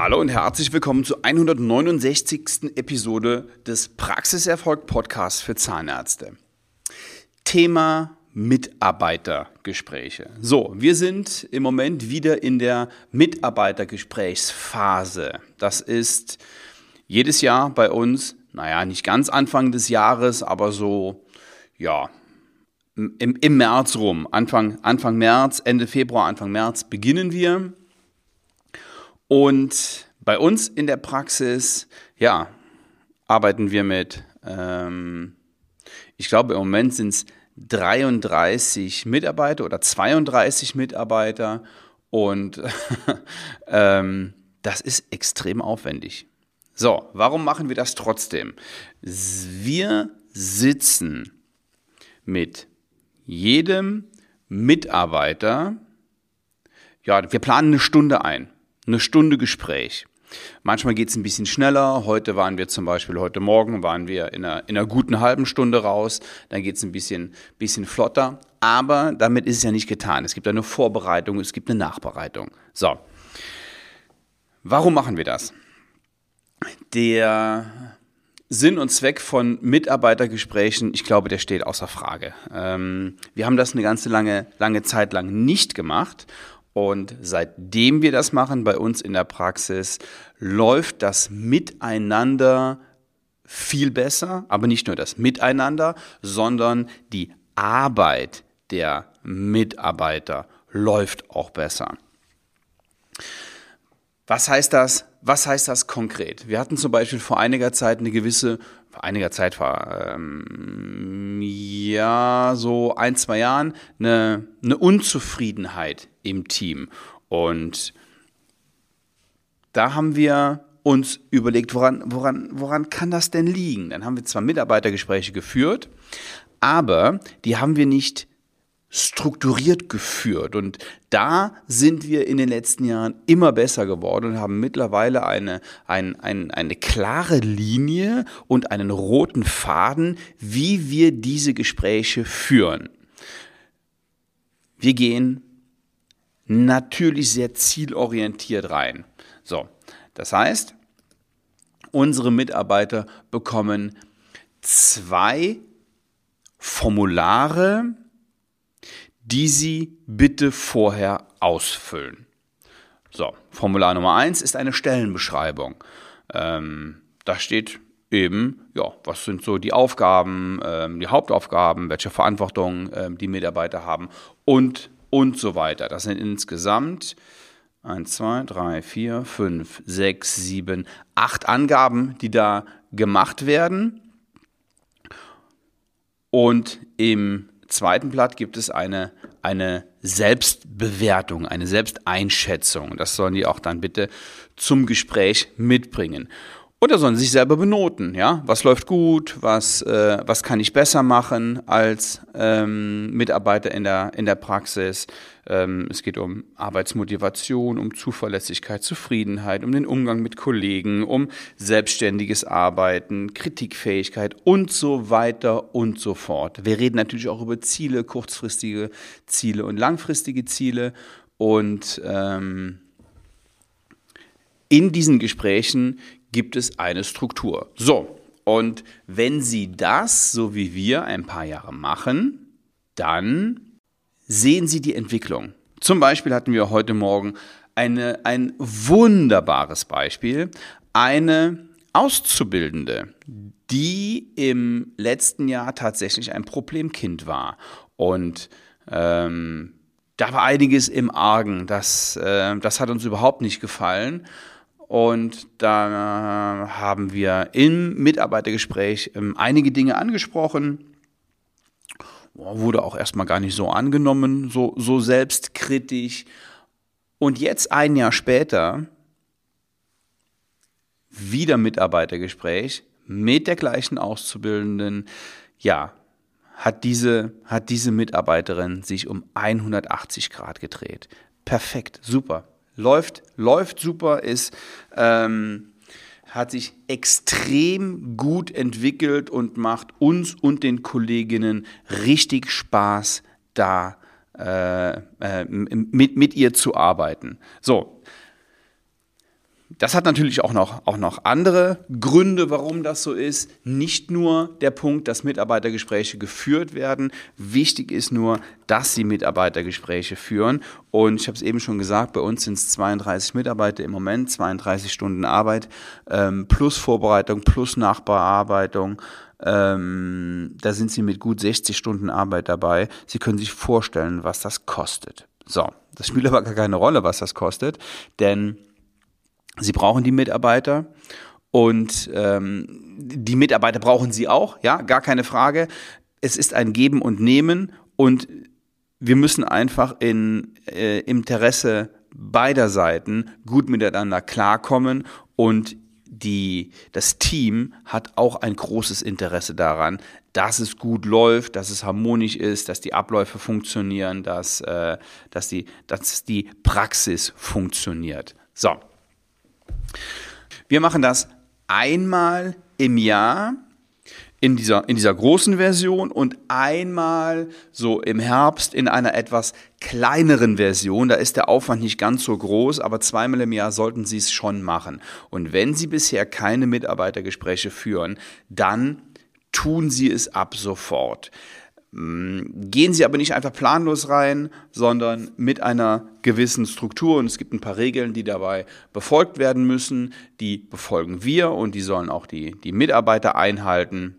Hallo und herzlich willkommen zur 169. Episode des Praxiserfolg Podcasts für Zahnärzte. Thema Mitarbeitergespräche. So, wir sind im Moment wieder in der Mitarbeitergesprächsphase. Das ist jedes Jahr bei uns, naja, nicht ganz Anfang des Jahres, aber so, ja, im, im März rum. Anfang, Anfang März, Ende Februar, Anfang März beginnen wir und bei uns in der Praxis, ja, arbeiten wir mit, ähm, ich glaube im Moment sind es 33 Mitarbeiter oder 32 Mitarbeiter und ähm, das ist extrem aufwendig. So, warum machen wir das trotzdem? Wir sitzen mit jedem Mitarbeiter, ja, wir planen eine Stunde ein eine Stunde Gespräch. Manchmal geht es ein bisschen schneller. Heute waren wir zum Beispiel, heute Morgen waren wir in einer, in einer guten halben Stunde raus. Dann geht es ein bisschen, bisschen flotter. Aber damit ist es ja nicht getan. Es gibt eine Vorbereitung, es gibt eine Nachbereitung. So. Warum machen wir das? Der Sinn und Zweck von Mitarbeitergesprächen, ich glaube, der steht außer Frage. Ähm, wir haben das eine ganze lange, lange Zeit lang nicht gemacht und seitdem wir das machen bei uns in der Praxis, läuft das Miteinander viel besser, aber nicht nur das Miteinander, sondern die Arbeit der Mitarbeiter läuft auch besser. Was heißt das? Was heißt das konkret? Wir hatten zum Beispiel vor einiger Zeit eine gewisse, vor einiger Zeit war ähm, ja so ein, zwei Jahren eine, eine Unzufriedenheit im Team. Und da haben wir uns überlegt, woran, woran, woran kann das denn liegen? Dann haben wir zwar Mitarbeitergespräche geführt, aber die haben wir nicht strukturiert geführt. Und da sind wir in den letzten Jahren immer besser geworden und haben mittlerweile eine, ein, ein, eine klare Linie und einen roten Faden, wie wir diese Gespräche führen. Wir gehen natürlich sehr zielorientiert rein. So, das heißt, unsere Mitarbeiter bekommen zwei Formulare, die sie bitte vorher ausfüllen. So, Formular Nummer eins ist eine Stellenbeschreibung. Ähm, da steht eben, ja, was sind so die Aufgaben, ähm, die Hauptaufgaben, welche Verantwortung ähm, die Mitarbeiter haben und und so weiter. Das sind insgesamt 1, 2, 3, 4, 5, 6, 7, 8 Angaben, die da gemacht werden. Und im zweiten Blatt gibt es eine, eine Selbstbewertung, eine Selbsteinschätzung. Das sollen die auch dann bitte zum Gespräch mitbringen. Oder sollen sich selber benoten, ja? Was läuft gut, was, äh, was kann ich besser machen als ähm, Mitarbeiter in der, in der Praxis? Ähm, es geht um Arbeitsmotivation, um Zuverlässigkeit, Zufriedenheit, um den Umgang mit Kollegen, um selbstständiges Arbeiten, Kritikfähigkeit und so weiter und so fort. Wir reden natürlich auch über Ziele, kurzfristige Ziele und langfristige Ziele und ähm, in diesen Gesprächen gibt es eine Struktur. So, und wenn Sie das, so wie wir, ein paar Jahre machen, dann sehen Sie die Entwicklung. Zum Beispiel hatten wir heute Morgen eine, ein wunderbares Beispiel. Eine Auszubildende, die im letzten Jahr tatsächlich ein Problemkind war. Und ähm, da war einiges im Argen. Das, äh, das hat uns überhaupt nicht gefallen. Und da haben wir im Mitarbeitergespräch ähm, einige Dinge angesprochen. Wurde auch erstmal gar nicht so angenommen, so, so selbstkritisch. Und jetzt ein Jahr später wieder Mitarbeitergespräch mit der gleichen Auszubildenden. Ja, hat diese, hat diese Mitarbeiterin sich um 180 Grad gedreht. Perfekt, super läuft, läuft super, ist, ähm, hat sich extrem gut entwickelt und macht uns und den Kolleginnen richtig Spaß, da äh, äh, mit, mit ihr zu arbeiten. So, das hat natürlich auch noch, auch noch andere Gründe, warum das so ist. Nicht nur der Punkt, dass Mitarbeitergespräche geführt werden. Wichtig ist nur, dass sie Mitarbeitergespräche führen. Und ich habe es eben schon gesagt, bei uns sind es 32 Mitarbeiter im Moment, 32 Stunden Arbeit, ähm, plus Vorbereitung, plus Nachbearbeitung. Ähm, da sind sie mit gut 60 Stunden Arbeit dabei. Sie können sich vorstellen, was das kostet. So, das spielt aber gar keine Rolle, was das kostet, denn sie brauchen die Mitarbeiter und ähm, die Mitarbeiter brauchen sie auch, ja, gar keine Frage. Es ist ein Geben und Nehmen und wir müssen einfach in äh, Interesse beider Seiten gut miteinander klarkommen und die, das Team hat auch ein großes Interesse daran, dass es gut läuft, dass es harmonisch ist, dass die Abläufe funktionieren, dass, äh, dass, die, dass die Praxis funktioniert. So. Wir machen das einmal im Jahr in dieser, in dieser großen Version und einmal so im Herbst in einer etwas kleineren Version. Da ist der Aufwand nicht ganz so groß, aber zweimal im Jahr sollten Sie es schon machen. Und wenn Sie bisher keine Mitarbeitergespräche führen, dann tun Sie es ab sofort. Mm, gehen Sie aber nicht einfach planlos rein, sondern mit einer gewissen Struktur. Und es gibt ein paar Regeln, die dabei befolgt werden müssen. Die befolgen wir und die sollen auch die, die Mitarbeiter einhalten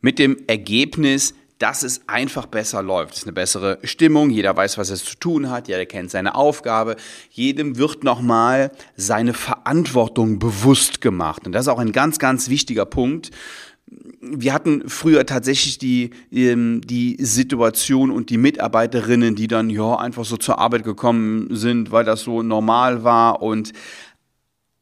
mit dem Ergebnis, dass es einfach besser läuft. Es ist eine bessere Stimmung, jeder weiß, was er zu tun hat, jeder kennt seine Aufgabe, jedem wird nochmal seine Verantwortung bewusst gemacht. Und das ist auch ein ganz, ganz wichtiger Punkt. Wir hatten früher tatsächlich die, ähm, die Situation und die Mitarbeiterinnen, die dann ja einfach so zur Arbeit gekommen sind, weil das so normal war und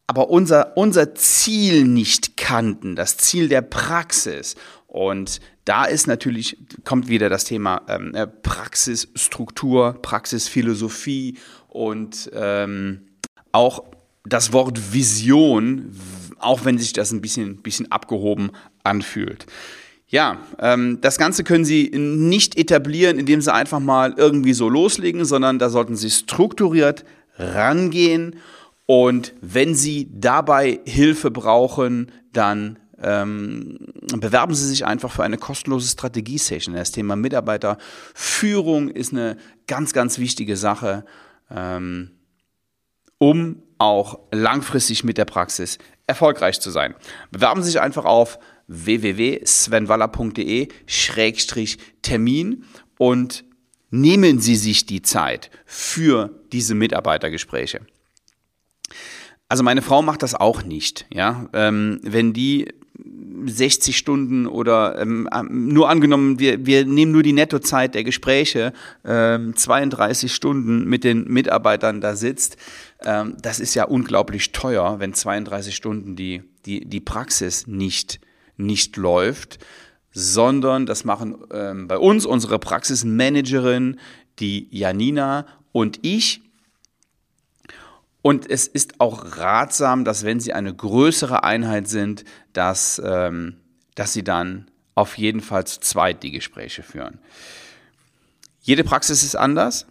aber unser, unser Ziel nicht kannten, das Ziel der Praxis. Und da ist natürlich, kommt wieder das Thema ähm, äh, Praxisstruktur, Praxisphilosophie und ähm, auch das Wort Vision, auch wenn sich das ein bisschen, bisschen abgehoben anfühlt. Ja, ähm, das Ganze können Sie nicht etablieren, indem Sie einfach mal irgendwie so loslegen, sondern da sollten Sie strukturiert rangehen. Und wenn Sie dabei Hilfe brauchen, dann ähm, bewerben Sie sich einfach für eine kostenlose Strategie-Session. Das Thema Mitarbeiterführung ist eine ganz, ganz wichtige Sache, ähm, um auch langfristig mit der Praxis erfolgreich zu sein. Bewerben Sie sich einfach auf www.svenwaller.de-termin und nehmen Sie sich die Zeit für diese Mitarbeitergespräche. Also meine Frau macht das auch nicht. Ja, ähm, wenn die 60 Stunden oder ähm, ähm, nur angenommen, wir, wir nehmen nur die Nettozeit der Gespräche, ähm, 32 Stunden mit den Mitarbeitern da sitzt, ähm, das ist ja unglaublich teuer, wenn 32 Stunden die, die, die Praxis nicht, nicht läuft, sondern das machen ähm, bei uns unsere Praxismanagerin, die Janina und ich und es ist auch ratsam, dass wenn Sie eine größere Einheit sind, dass, ähm, dass Sie dann auf jeden Fall zu zweit die Gespräche führen. Jede Praxis ist anders,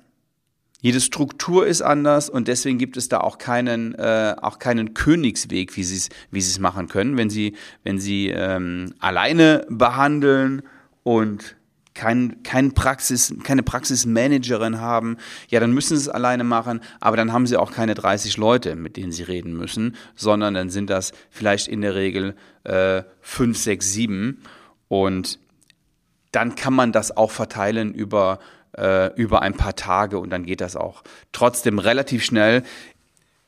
jede Struktur ist anders und deswegen gibt es da auch keinen, äh, auch keinen Königsweg, wie Sie es wie es machen können. Wenn Sie, wenn Sie ähm, alleine behandeln und kein, kein Praxis, keine Praxismanagerin haben, ja, dann müssen sie es alleine machen, aber dann haben sie auch keine 30 Leute, mit denen sie reden müssen, sondern dann sind das vielleicht in der Regel äh, 5, 6, 7 und dann kann man das auch verteilen über, äh, über ein paar Tage und dann geht das auch trotzdem relativ schnell.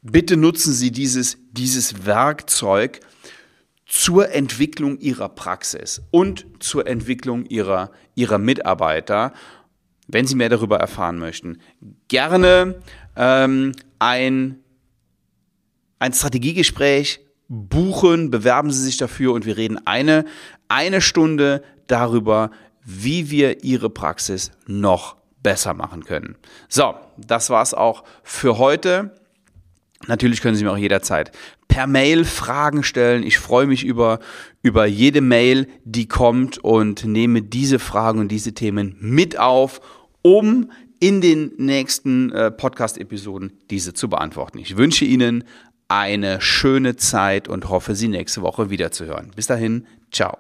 Bitte nutzen Sie dieses, dieses Werkzeug, zur Entwicklung ihrer Praxis und zur Entwicklung ihrer, ihrer Mitarbeiter, wenn Sie mehr darüber erfahren möchten. Gerne ähm, ein, ein Strategiegespräch buchen, bewerben Sie sich dafür und wir reden eine, eine Stunde darüber, wie wir Ihre Praxis noch besser machen können. So, das war's auch für heute. Natürlich können Sie mir auch jederzeit per Mail Fragen stellen. Ich freue mich über, über jede Mail, die kommt und nehme diese Fragen und diese Themen mit auf, um in den nächsten äh, Podcast-Episoden diese zu beantworten. Ich wünsche Ihnen eine schöne Zeit und hoffe, Sie nächste Woche wiederzuhören. Bis dahin, ciao.